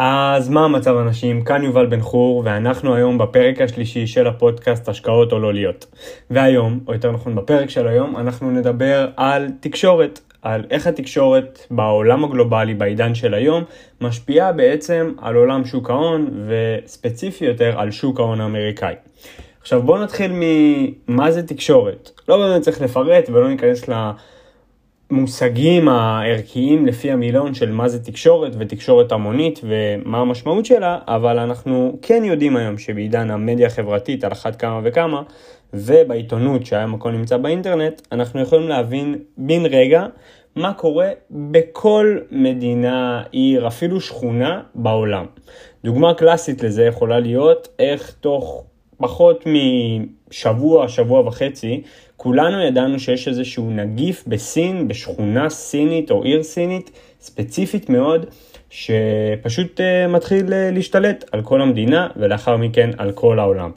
אז מה המצב אנשים? כאן יובל בן חור, ואנחנו היום בפרק השלישי של הפודקאסט השקעות או לא להיות. והיום, או יותר נכון בפרק של היום, אנחנו נדבר על תקשורת, על איך התקשורת בעולם הגלובלי, בעידן של היום, משפיעה בעצם על עולם שוק ההון, וספציפי יותר על שוק ההון האמריקאי. עכשיו בואו נתחיל ממה זה תקשורת. לא באמת צריך לפרט ולא ניכנס ל... המושגים הערכיים לפי המילון של מה זה תקשורת ותקשורת המונית ומה המשמעות שלה, אבל אנחנו כן יודעים היום שבעידן המדיה החברתית על אחת כמה וכמה, ובעיתונות שהיום הכל נמצא באינטרנט, אנחנו יכולים להבין בן רגע מה קורה בכל מדינה, עיר, אפילו שכונה בעולם. דוגמה קלאסית לזה יכולה להיות איך תוך פחות משבוע, שבוע וחצי, כולנו ידענו שיש איזשהו נגיף בסין, בשכונה סינית או עיר סינית, ספציפית מאוד, שפשוט uh, מתחיל uh, להשתלט על כל המדינה ולאחר מכן על כל העולם.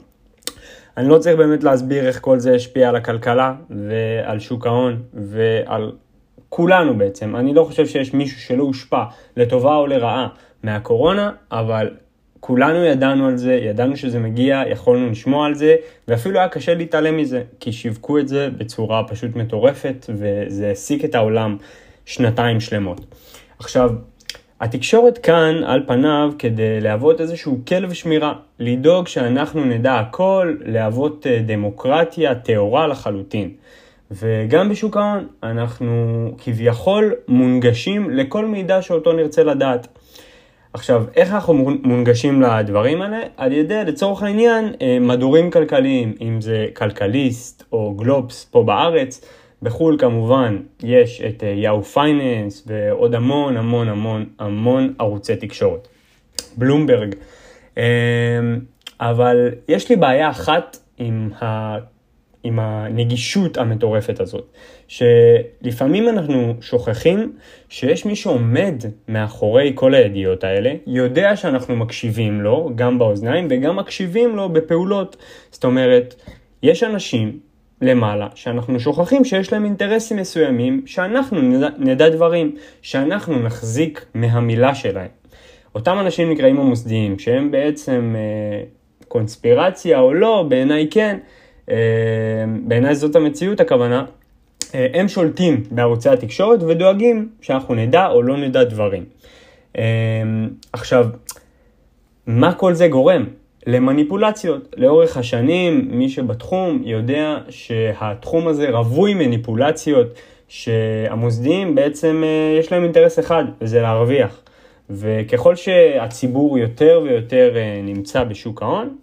אני לא צריך באמת להסביר איך כל זה השפיע על הכלכלה ועל שוק ההון ועל כולנו בעצם. אני לא חושב שיש מישהו שלא הושפע לטובה או לרעה מהקורונה, אבל כולנו ידענו על זה, ידענו שזה מגיע, יכולנו לשמוע על זה, ואפילו היה קשה להתעלם מזה, כי שיווקו את זה בצורה פשוט מטורפת, וזה העסיק את העולם שנתיים שלמות. עכשיו, התקשורת כאן על פניו כדי להוות איזשהו כלב שמירה, לדאוג שאנחנו נדע הכל, להוות אה, דמוקרטיה טהורה לחלוטין. וגם בשוק ההון אנחנו כביכול מונגשים לכל מידע שאותו נרצה לדעת. עכשיו, איך אנחנו מונגשים לדברים האלה? על ידי, לצורך העניין, אה, מדורים כלכליים, אם זה כלכליסט או גלובס פה בארץ, בחו"ל כמובן יש את יאו אה, פייננס ועוד המון המון המון המון ערוצי תקשורת. בלומברג. אה, אבל יש לי בעיה אחת עם. עם הנגישות המטורפת הזאת, שלפעמים אנחנו שוכחים שיש מי שעומד מאחורי כל הידיעות האלה, יודע שאנחנו מקשיבים לו, גם באוזניים, וגם מקשיבים לו בפעולות. זאת אומרת, יש אנשים למעלה, שאנחנו שוכחים שיש להם אינטרסים מסוימים, שאנחנו נדע, נדע דברים, שאנחנו נחזיק מהמילה שלהם. אותם אנשים נקראים המוסדיים, שהם בעצם אה, קונספירציה או לא, בעיניי כן, בעיניי זאת המציאות הכוונה, אה, הם שולטים בערוצי התקשורת ודואגים שאנחנו נדע או לא נדע דברים. אה, עכשיו, מה כל זה גורם? למניפולציות. לאורך השנים, מי שבתחום יודע שהתחום הזה רווי מניפולציות, שהמוסדיים בעצם יש להם אינטרס אחד, וזה להרוויח. וככל שהציבור יותר ויותר נמצא בשוק ההון,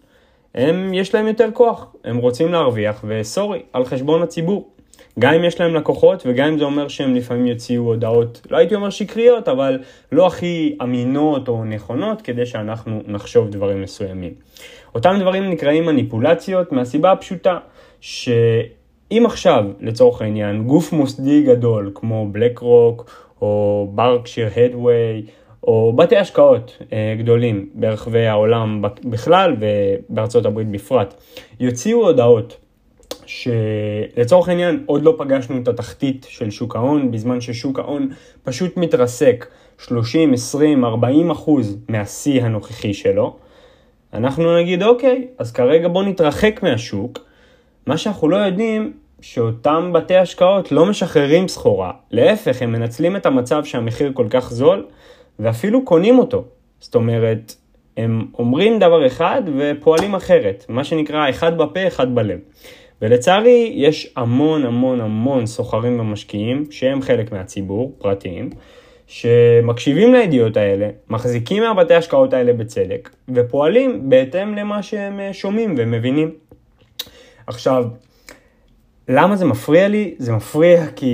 הם, יש להם יותר כוח, הם רוצים להרוויח, וסורי, על חשבון הציבור. גם אם יש להם לקוחות, וגם אם זה אומר שהם לפעמים יוציאו הודעות, לא הייתי אומר שקריות, אבל לא הכי אמינות או נכונות, כדי שאנחנו נחשוב דברים מסוימים. אותם דברים נקראים מניפולציות מהסיבה הפשוטה, שאם עכשיו, לצורך העניין, גוף מוסדי גדול כמו בלק רוק, או ברקשיר הדווי, או בתי השקעות אה, גדולים ברחבי העולם בכלל ובארצות הברית בפרט, יוציאו הודעות שלצורך העניין עוד לא פגשנו את התחתית של שוק ההון, בזמן ששוק ההון פשוט מתרסק. 30, 20, 40 אחוז מהשיא הנוכחי שלו, אנחנו נגיד אוקיי, אז כרגע בוא נתרחק מהשוק. מה שאנחנו לא יודעים שאותם בתי השקעות לא משחררים סחורה, להפך הם מנצלים את המצב שהמחיר כל כך זול ואפילו קונים אותו. זאת אומרת, הם אומרים דבר אחד ופועלים אחרת, מה שנקרא אחד בפה, אחד בלב. ולצערי, יש המון המון המון סוחרים ומשקיעים שהם חלק מהציבור, פרטיים, שמקשיבים לידיעות האלה, מחזיקים מהבתי השקעות האלה בצדק, ופועלים בהתאם למה שהם אה, שומעים ומבינים. עכשיו, למה זה מפריע לי? זה מפריע כי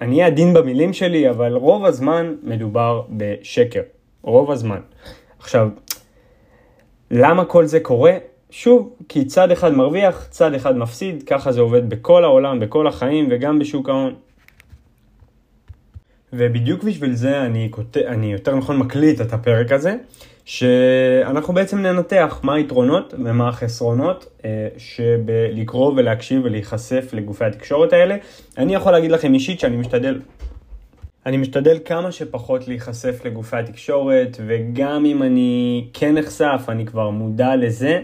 אני אהיה עדין במילים שלי, אבל רוב הזמן מדובר בשקר. רוב הזמן. עכשיו, למה כל זה קורה? שוב, כי צד אחד מרוויח, צד אחד מפסיד, ככה זה עובד בכל העולם, בכל החיים וגם בשוק ההון. ובדיוק בשביל זה אני, כות... אני יותר נכון מקליט את הפרק הזה, שאנחנו בעצם ננתח מה היתרונות ומה החסרונות אה, שבלקרוא ולהקשיב ולהיחשף לגופי התקשורת האלה. אני יכול להגיד לכם אישית שאני משתדל אני משתדל כמה שפחות להיחשף לגופי התקשורת, וגם אם אני כן נחשף, אני כבר מודע לזה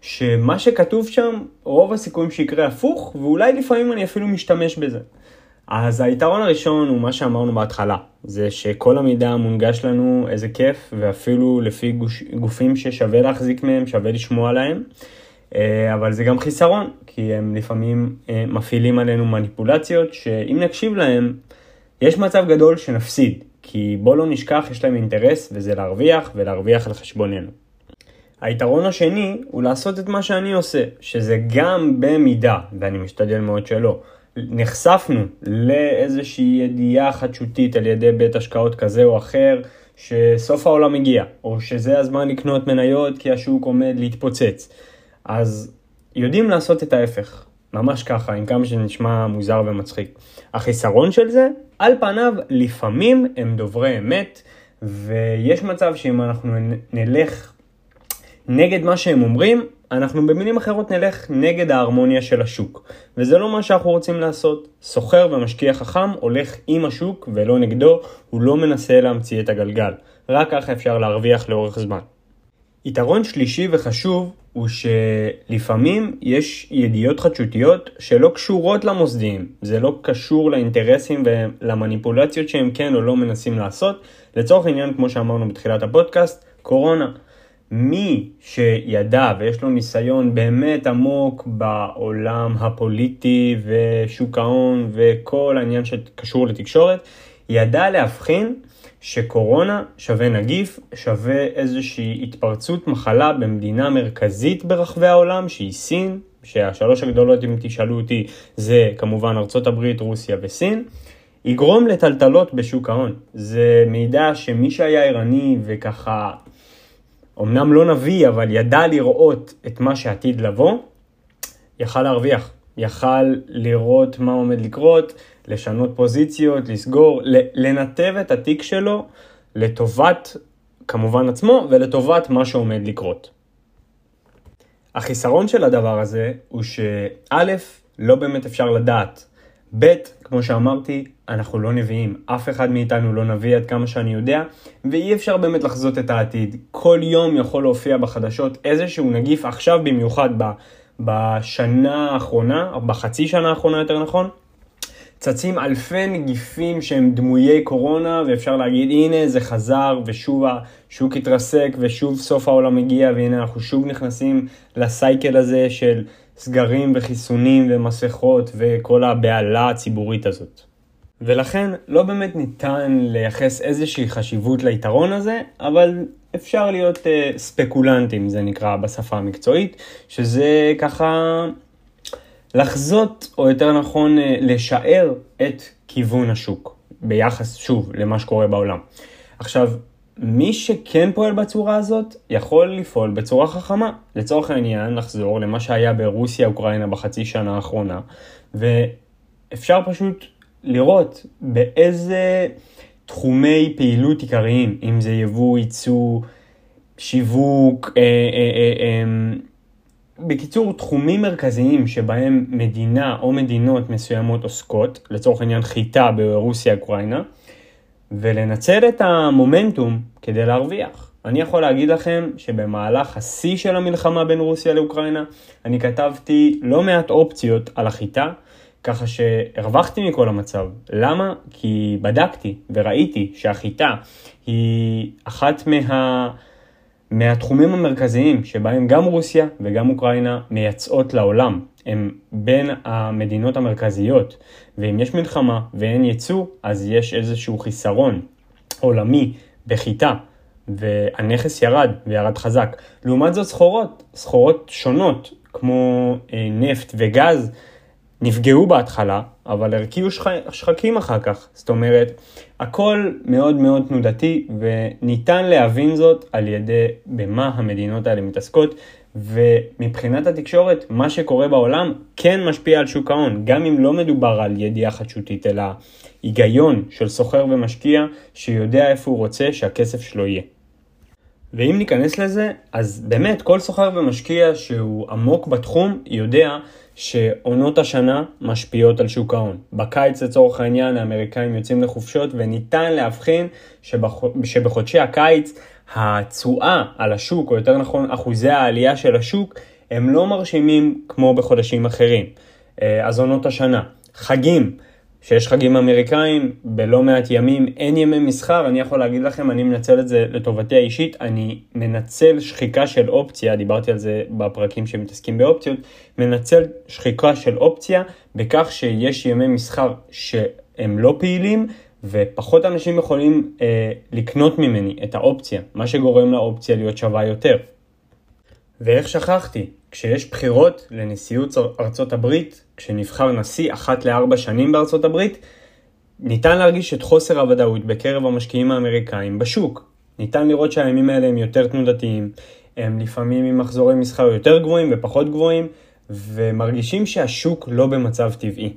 שמה שכתוב שם, רוב הסיכויים שיקרה הפוך, ואולי לפעמים אני אפילו משתמש בזה. אז היתרון הראשון הוא מה שאמרנו בהתחלה, זה שכל המידע מונגש לנו, איזה כיף, ואפילו לפי גוש, גופים ששווה להחזיק מהם, שווה לשמוע עליהם. אה, אבל זה גם חיסרון, כי הם לפעמים אה, מפעילים עלינו מניפולציות, שאם נקשיב להם, יש מצב גדול שנפסיד, כי בוא לא נשכח, יש להם אינטרס, וזה להרוויח, ולהרוויח על חשבוננו. היתרון השני הוא לעשות את מה שאני עושה, שזה גם במידה, ואני משתדל מאוד שלא, נחשפנו לאיזושהי ידיעה חדשותית על ידי בית השקעות כזה או אחר, שסוף העולם הגיע, או שזה הזמן לקנות מניות כי השוק עומד להתפוצץ. אז יודעים לעשות את ההפך, ממש ככה, עם כמה שנשמע מוזר ומצחיק. החיסרון של זה, על פניו, לפעמים הם דוברי אמת, ויש מצב שאם אנחנו נלך נגד מה שהם אומרים, אנחנו במילים אחרות נלך נגד ההרמוניה של השוק. וזה לא מה שאנחנו רוצים לעשות. סוחר ומשקיע חכם הולך עם השוק ולא נגדו, הוא לא מנסה להמציא את הגלגל. רק ככה אפשר להרוויח לאורך זמן. יתרון שלישי וחשוב הוא שלפעמים יש ידיעות חדשותיות שלא קשורות למוסדיים. זה לא קשור לאינטרסים ולמניפולציות שהם כן או לא מנסים לעשות. לצורך העניין, כמו שאמרנו בתחילת הפודקאסט, קורונה. מי שידע ויש לו ניסיון באמת עמוק בעולם הפוליטי ושוק ההון וכל העניין שקשור לתקשורת, ידע להבחין שקורונה שווה נגיף, שווה איזושהי התפרצות מחלה במדינה מרכזית ברחבי העולם שהיא סין, שהשלוש הגדולות אם תשאלו אותי זה כמובן ארצות הברית, רוסיה וסין, יגרום לטלטלות בשוק ההון. זה מידע שמי שהיה ערני וככה אמנם לא נביא, אבל ידע לראות את מה שעתיד לבוא, יכל להרוויח. יכל לראות מה עומד לקרות, לשנות פוזיציות, לסגור, לנתב את התיק שלו לטובת כמובן עצמו ולטובת מה שעומד לקרות. החיסרון של הדבר הזה הוא שא', לא באמת אפשר לדעת. ב', כמו שאמרתי, אנחנו לא נביאים. אף אחד מאיתנו לא נביא עד כמה שאני יודע, ואי אפשר באמת לחזות את העתיד. כל יום יכול להופיע בחדשות איזשהו נגיף, עכשיו במיוחד בשנה האחרונה, או בחצי שנה האחרונה יותר נכון, צצים אלפי נגיפים שהם דמויי קורונה, ואפשר להגיד הנה זה חזר, ושוב השוק התרסק, ושוב סוף העולם הגיע, והנה אנחנו שוב נכנסים לסייקל הזה של סגרים וחיסונים ומסכות וכל הבהלה הציבורית הזאת. ולכן לא באמת ניתן לייחס איזושהי חשיבות ליתרון הזה, אבל אפשר להיות uh, ספקולנטים, זה נקרא בשפה המקצועית, שזה ככה לחזות, או יותר נכון uh, לשער את כיוון השוק, ביחס, שוב, למה שקורה בעולם. עכשיו, מי שכן פועל בצורה הזאת, יכול לפעול בצורה חכמה. לצורך העניין, נחזור למה שהיה ברוסיה-אוקראינה בחצי שנה האחרונה, ואפשר פשוט לראות באיזה תחומי פעילות עיקריים, אם זה יבוא, ייצוא, שיווק, אה, אה, אה, אה, בקיצור, תחומים מרכזיים שבהם מדינה או מדינות מסוימות עוסקות, לצורך העניין חיטה ברוסיה-אוקראינה, ולנצל את המומנטום כדי להרוויח. אני יכול להגיד לכם שבמהלך השיא של המלחמה בין רוסיה לאוקראינה, אני כתבתי לא מעט אופציות על החיטה, ככה שהרווחתי מכל המצב. למה? כי בדקתי וראיתי שהחיטה היא אחת מה... מהתחומים המרכזיים שבהם גם רוסיה וגם אוקראינה מייצאות לעולם. הם בין המדינות המרכזיות, ואם יש מלחמה ואין ייצוא, אז יש איזשהו חיסרון עולמי בחיטה, והנכס ירד וירד חזק. לעומת זאת סחורות, סחורות שונות, כמו אה, נפט וגז, נפגעו בהתחלה, אבל הרקיעו שחקים אחר כך. זאת אומרת, הכל מאוד מאוד תנודתי, וניתן להבין זאת על ידי במה המדינות האלה מתעסקות, ומבחינת התקשורת, מה שקורה בעולם כן משפיע על שוק ההון, גם אם לא מדובר על ידיעה חדשותית, אלא היגיון של סוחר ומשקיע שיודע איפה הוא רוצה שהכסף שלו יהיה. ואם ניכנס לזה, אז באמת כל סוחר ומשקיע שהוא עמוק בתחום יודע שעונות השנה משפיעות על שוק ההון. בקיץ לצורך העניין האמריקאים יוצאים לחופשות וניתן להבחין שבח... שבחודשי הקיץ התשואה על השוק, או יותר נכון אחוזי העלייה של השוק, הם לא מרשימים כמו בחודשים אחרים. אה, אז עונות השנה. חגים, שיש חגים אמריקאים, בלא מעט ימים אין ימי מסחר, אני יכול להגיד לכם, אני מנצל את זה לטובתי האישית, אני מנצל שחיקה של אופציה, דיברתי על זה בפרקים שמתעסקים באופציות, מנצל שחיקה של אופציה בכך שיש ימי מסחר שהם לא פעילים, ופחות אנשים יכולים אה, לקנות ממני את האופציה, מה שגורם לאופציה להיות שווה יותר. ואיך שכחתי, כשיש בחירות לנשיאות ארצות הברית, כשנבחר נשיא אחת לארבע שנים בארצות הברית, ניתן להרגיש את חוסר הוודאות בקרב המשקיעים האמריקאים בשוק. ניתן לראות שהימים האלה הם יותר תנודתיים, הם לפעמים עם מחזורי מסחר יותר גבוהים ופחות גבוהים, ומרגישים שהשוק לא במצב טבעי.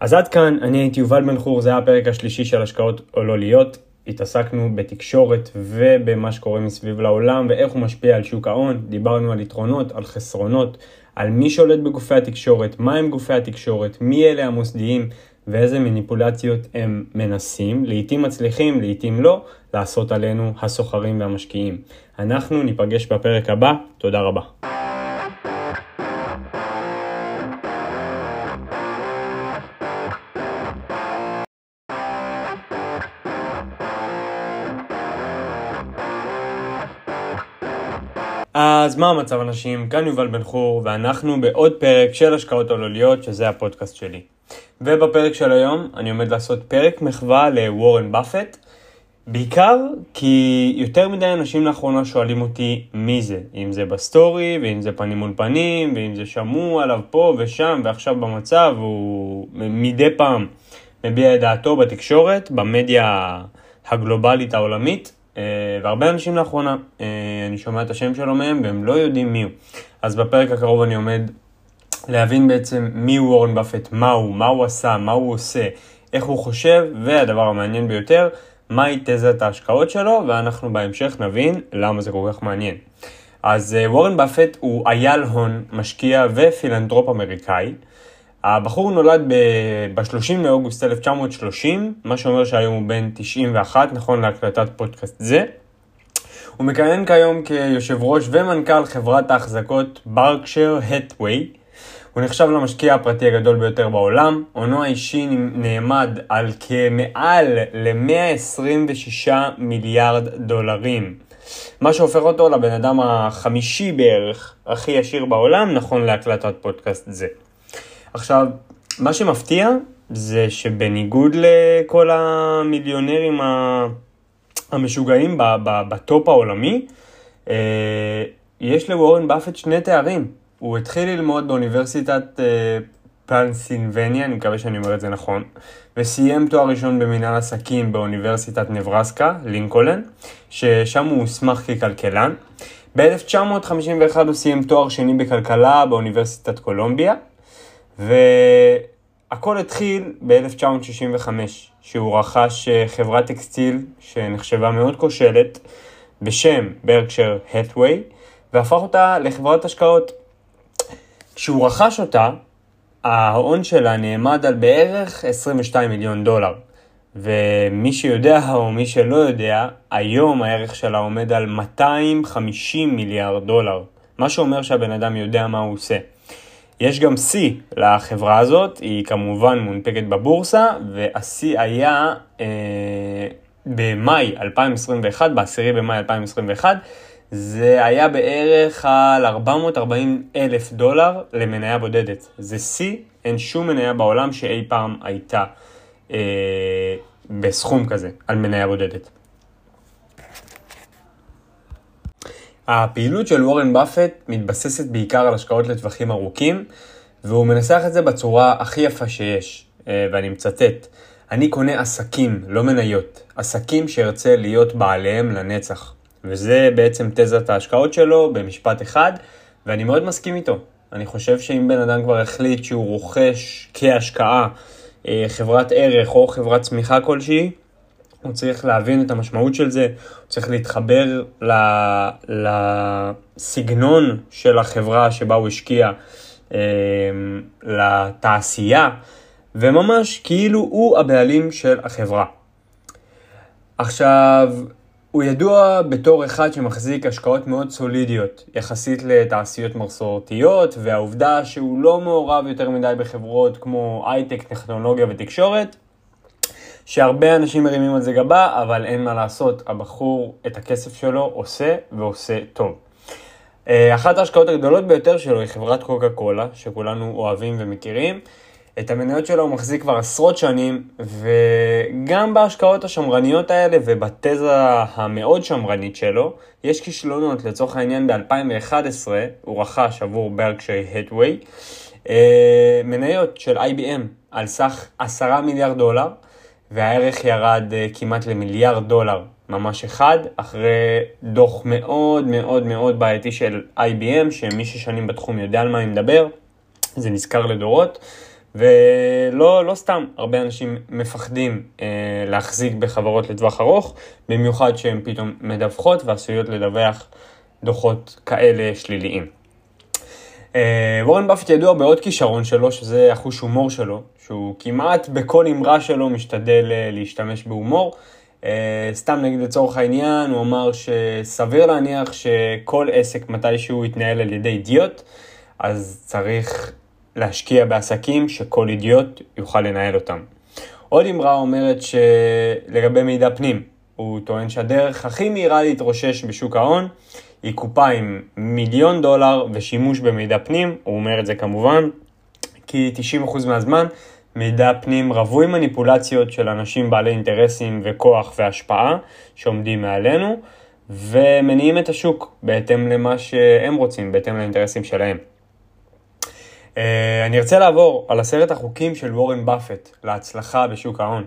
אז עד כאן, אני הייתי יובל בן חור, זה היה הפרק השלישי של השקעות או לא להיות. התעסקנו בתקשורת ובמה שקורה מסביב לעולם ואיך הוא משפיע על שוק ההון, דיברנו על יתרונות, על חסרונות, על מי שולט בגופי התקשורת, מהם גופי התקשורת, מי אלה המוסדיים ואיזה מניפולציות הם מנסים, לעיתים מצליחים, לעיתים לא, לעשות עלינו הסוחרים והמשקיעים. אנחנו ניפגש בפרק הבא, תודה רבה. אז מה המצב אנשים? כאן יובל בן חור, ואנחנו בעוד פרק של השקעות עולוליות, שזה הפודקאסט שלי. ובפרק של היום אני עומד לעשות פרק מחווה לוורן באפט, בעיקר כי יותר מדי אנשים לאחרונה שואלים אותי מי זה, אם זה בסטורי, ואם זה פנים מול פנים, ואם זה שמעו עליו פה ושם, ועכשיו במצב, הוא מדי פעם מביע את דעתו בתקשורת, במדיה הגלובלית העולמית, והרבה אנשים לאחרונה, אה, אני שומע את השם שלו מהם והם לא יודעים מי הוא. אז בפרק הקרוב אני עומד להבין בעצם מי הוא וורן באפט, מה הוא, מה הוא עשה, מה הוא עושה, איך הוא חושב, והדבר המעניין ביותר, מהי תזת ההשקעות שלו, ואנחנו בהמשך נבין למה זה כל כך מעניין. אז אה, וורן באפט הוא איל הון, משקיע ופילנטרופ אמריקאי. הבחור נולד ב-30 לאוגוסט 1930, מה שאומר שהיום הוא בן 91, נכון להקלטת פודקאסט זה. הוא מכהן כיום כיושב ראש ומנכ"ל חברת ההחזקות ברקשר הטווי. הוא נחשב למשקיע הפרטי הגדול ביותר בעולם, הונו האישי נעמד על כמעל ל-126 מיליארד דולרים. מה שהופך אותו לבן אדם החמישי בערך הכי עשיר בעולם, נכון להקלטת פודקאסט זה. עכשיו, מה שמפתיע זה שבניגוד לכל המיליונרים המשוגעים בטופ העולמי, אה, יש לוורן באפט שני תארים. הוא התחיל ללמוד באוניברסיטת אה, פנסילבניה, אני מקווה שאני אומר את זה נכון, וסיים תואר ראשון במנהל עסקים באוניברסיטת נברסקה, לינקולן, ששם הוא הוסמך ככלכלן. ב-1951 הוא סיים תואר שני בכלכלה באוניברסיטת קולומביה, והכל התחיל ב-1965, שהוא רכש אה, חברת טקסטיל שנחשבה מאוד כושלת בשם ברקשר הטווי, והפך אותה לחברת השקעות. כשהוא רכש אותה, ההון שלה נעמד על בערך 22 מיליון דולר. ומי שיודע או מי שלא יודע, היום הערך שלה עומד על 250 מיליארד דולר. מה שאומר שהבן אדם יודע מה הוא עושה. יש גם שיא לחברה הזאת, היא כמובן מונפקת בבורסה, והשיא היה אה, במאי 2021, ב-10 במאי 2021, זה היה בערך על 440 אלף דולר למניה בודדת. זה שיא, אין שום מניה בעולם שאי פעם הייתה אה, בסכום כזה על מניה בודדת. הפעילות של וורן באפט מתבססת בעיקר על השקעות לטווחים ארוכים, והוא מנסח את זה בצורה הכי יפה שיש, אה, ואני מצטט: אני קונה עסקים, לא מניות, עסקים שארצה להיות בעליהם לנצח. וזה בעצם תזת ההשקעות שלו במשפט אחד, ואני מאוד מסכים איתו. אני חושב שאם בן אדם כבר החליט שהוא רוכש כהשקעה אה, חברת ערך או חברת צמיחה כלשהי, הוא צריך להבין את המשמעות של זה, הוא צריך להתחבר לסגנון של החברה שבה הוא השקיע, אה, לתעשייה, וממש כאילו הוא הבעלים של החברה. עכשיו, הוא ידוע בתור אחד שמחזיק השקעות מאוד סולידיות יחסית לתעשיות מסורתיות, והעובדה שהוא לא מעורב יותר מדי בחברות כמו הייטק, טכנולוגיה ותקשורת, שהרבה אנשים מרימים על זה גבה, אבל אין מה לעשות, הבחור את הכסף שלו עושה ועושה טוב. אה, אחת ההשקעות הגדולות ביותר שלו היא חברת קוקה קולה, שכולנו אוהבים ומכירים. את המניות שלו הוא מחזיק כבר עשרות שנים, וגם בהשקעות השמרניות האלה ובתזה המאוד שמרנית שלו, יש כישלונות. לצורך העניין ב-2011 הוא רכש עבור ברקשיי הדווי אה, מניות של IBM על סך 10 מיליארד דולר, והערך ירד אה, כמעט למיליארד דולר ממש אחד, אחרי דוח מאוד מאוד מאוד בעייתי של IBM, שמי ששנים בתחום יודע על מה אני מדבר, זה נזכר לדורות. ולא לא סתם, הרבה אנשים מפחדים אה, להחזיק בחברות לטווח ארוך, במיוחד שהן פתאום מדווחות ועשויות לדווח דוחות כאלה שליליים. אה, וורן באפט ידוע בעוד כישרון שלו, שזה החוש הומור שלו, שהוא כמעט בכל אמרה שלו משתדל אה, להשתמש בהומור. אה, סתם נגיד לצורך העניין, הוא אמר שסביר להניח שכל עסק מתישהו יתנהל על ידי אידיוט, אז צריך להשקיע בעסקים שכל אידיוט יוכל לנהל אותם. עוד אמרה אומרת שלגבי מידע פנים, הוא טוען שהדרך הכי מהירה להתרושש בשוק ההון היא קופה עם מיליון דולר ושימוש במידע פנים, הוא אומר את זה כמובן, כי 90% מהזמן מידע פנים רווי מניפולציות של אנשים בעלי אינטרסים וכוח והשפעה שעומדים מעלינו ומניעים את השוק בהתאם למה שהם רוצים, בהתאם לאינטרסים שלהם. אה, אני ארצה לעבור על עשרת החוקים של וורן באפט להצלחה בשוק ההון.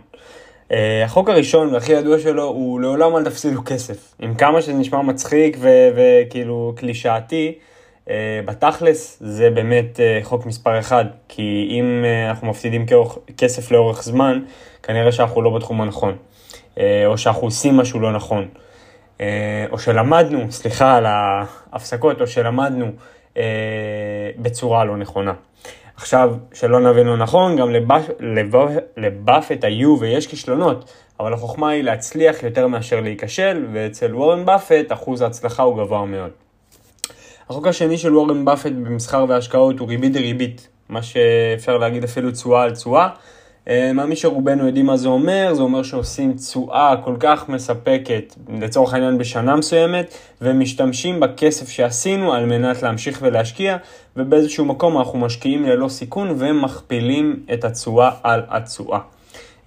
אה, החוק הראשון והכי ידוע שלו הוא לעולם אל תפסידו כסף. עם כמה שזה נשמע מצחיק וכאילו קלישאתי, אה, בתכלס זה באמת חוק מספר אחד, כי אם אנחנו מפסידים כסף לאורך זמן, כנראה שאנחנו לא בתחום הנכון, או שאנחנו עושים משהו לא נכון, או שלמדנו, סליחה על ההפסקות, או שלמדנו אה, בצורה לא נכונה. עכשיו, שלא נבין לא נכון, גם לבאפט היו ויש כישלונות, אבל החוכמה היא להצליח יותר מאשר להיכשל, ואצל וורן באפט אחוז ההצלחה הוא גבוה מאוד. החוק השני של וורן באפט במסחר והשקעות הוא ריבית דריבית, מה שאפשר להגיד אפילו תשואה על תשואה. אה, מאמין שרובנו יודעים מה זה אומר, זה אומר שעושים תשואה כל כך מספקת, לצורך העניין בשנה מסוימת, ומשתמשים בכסף שעשינו על מנת להמשיך ולהשקיע, ובאיזשהו מקום אנחנו משקיעים ללא סיכון ומכפילים את התשואה על התשואה.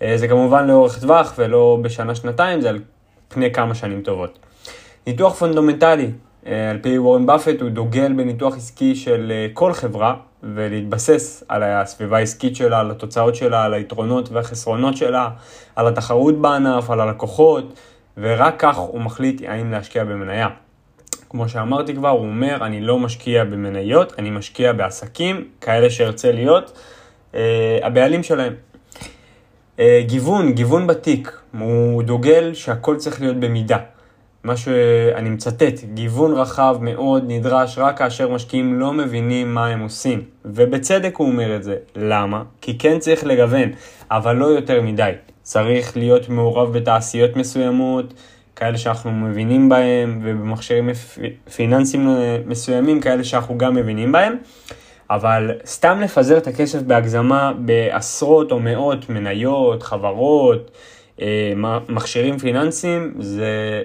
אה, זה כמובן לאורך טווח ולא בשנה-שנתיים, זה על פני כמה שנים טובות. ניתוח פונדומנטלי, אה, על פי וורן באפט, הוא דוגל בניתוח עסקי של כל חברה, ולהתבסס על הסביבה העסקית שלה, על התוצאות שלה, על היתרונות והחסרונות שלה, על התחרות בענף, על הלקוחות, ורק כך הוא מחליט האם להשקיע במניה. כמו שאמרתי כבר, הוא אומר, אני לא משקיע במניות, אני משקיע בעסקים, כאלה שארצה להיות אה, הבעלים שלהם. אה, גיוון, גיוון בתיק, הוא דוגל שהכל צריך להיות במידה. מה שאני מצטט, גיוון רחב מאוד נדרש רק כאשר משקיעים לא מבינים מה הם עושים. ובצדק הוא אומר את זה. למה? כי כן צריך לגוון, אבל לא יותר מדי. צריך להיות מעורב בתעשיות מסוימות, כאלה שאנחנו מבינים בהם, ובמכשירים פיננסיים מסוימים, כאלה שאנחנו גם מבינים בהם. אבל סתם לפזר את הכסף בהגזמה בעשרות או מאות מניות, חברות, אה, מכשירים פיננסיים, זה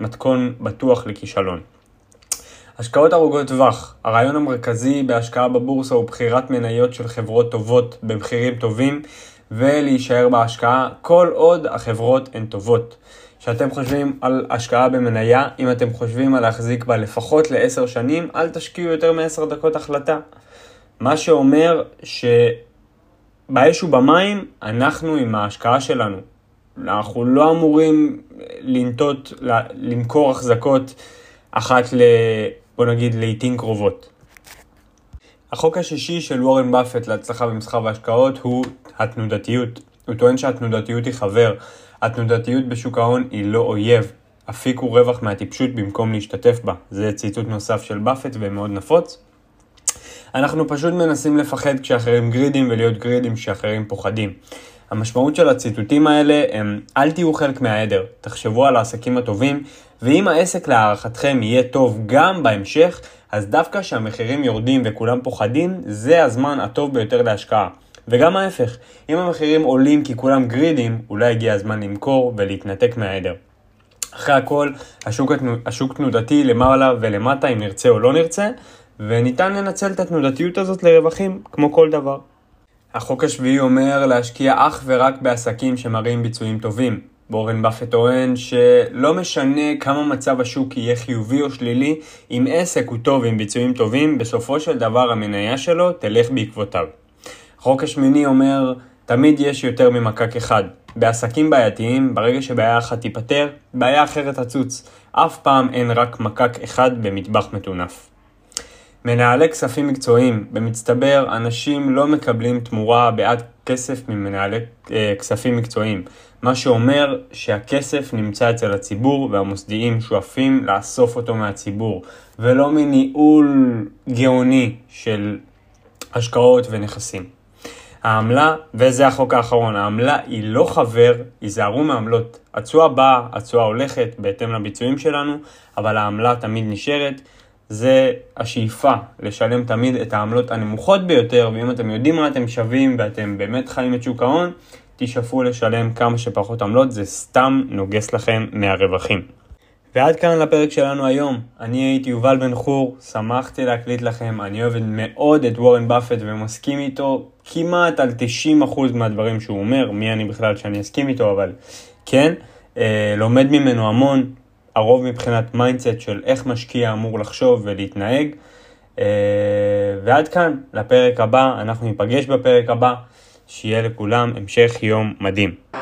מתכון בטוח לכישלון. השקעות ארוכות טווח הרעיון המרכזי בהשקעה בבורסה הוא בחירת מניות של חברות טובות במחירים טובים ולהישאר בהשקעה כל עוד החברות הן טובות. כשאתם חושבים על השקעה במניה, אם אתם חושבים על להחזיק בה לפחות לעשר שנים, אל תשקיעו יותר מעשר דקות החלטה. מה שאומר שבאש ובמים, אנחנו עם ההשקעה שלנו אנחנו לא אמורים לנטות, למכור החזקות אחת ל... בוא נגיד לעיתים קרובות. החוק השישי של וורן באפט להצלחה במסחר והשקעות הוא התנודתיות. הוא טוען שהתנודתיות היא חבר. התנודתיות בשוק ההון היא לא אויב. הפיקו רווח מהטיפשות במקום להשתתף בה. זה ציטוט נוסף של באפט ומאוד נפוץ. אנחנו פשוט מנסים לפחד כשאחרים גרידים ולהיות גרידים כשאחרים פוחדים. המשמעות של הציטוטים האלה הם אל תהיו חלק מהעדר, תחשבו על העסקים הטובים, ואם העסק להערכתכם יהיה טוב גם בהמשך, אז דווקא כשהמחירים יורדים וכולם פוחדים, זה הזמן הטוב ביותר להשקעה. וגם ההפך, אם המחירים עולים כי כולם גרידים, אולי הגיע הזמן למכור ולהתנתק מהעדר. אחרי הכל, השוק, השוק תנודתי למעלה ולמטה אם נרצה או לא נרצה, וניתן לנצל את התנודתיות הזאת לרווחים, כמו כל דבר. החוק השביעי אומר להשקיע אך ורק בעסקים שמראים ביצועים טובים. בורן באפט טוען שלא משנה כמה מצב השוק יהיה חיובי או שלילי, אם עסק הוא טוב עם ביצועים טובים, בסופו של דבר המניה שלו תלך בעקבותיו. החוק השמיני אומר, תמיד יש יותר ממקק אחד. בעסקים בעייתיים, ברגע שבעיה אחת תיפתר, בעיה אחרת תצוץ. אף פעם אין רק מקק אחד במטבח מטונף. מנהלי כספים מקצועיים, במצטבר אנשים לא מקבלים תמורה בעד כסף ממנהלי אה, כספים מקצועיים, מה שאומר שהכסף נמצא אצל הציבור והמוסדיים שואפים לאסוף אותו מהציבור, ולא מניהול גאוני של השקעות ונכסים. העמלה, וזה החוק האחרון, העמלה היא לא חבר, היזהרו מעמלות. התשואה באה, התשואה הולכת בהתאם לביצועים שלנו, אבל העמלה תמיד נשארת. זה השאיפה לשלם תמיד את העמלות הנמוכות ביותר, ואם אתם יודעים מה אתם שווים ואתם באמת חיים את שוק ההון, תשאפו לשלם כמה שפחות עמלות, זה סתם נוגס לכם מהרווחים. ועד כאן לפרק שלנו היום. אני הייתי יובל בן חור, שמחתי להקליט לכם, אני אוהב מאוד את וורן באפט ומסכים איתו כמעט על 90% מהדברים שהוא אומר, מי אני בכלל שאני אסכים איתו, אבל כן, אה, לומד ממנו המון, הרוב מבחינת mindset של איך משקיע אמור לחשוב ולהתנהג. אה, ועד כאן, לפרק הבא, אנחנו ניפגש בפרק הבא, שיהיה לכולם המשך יום מדהים.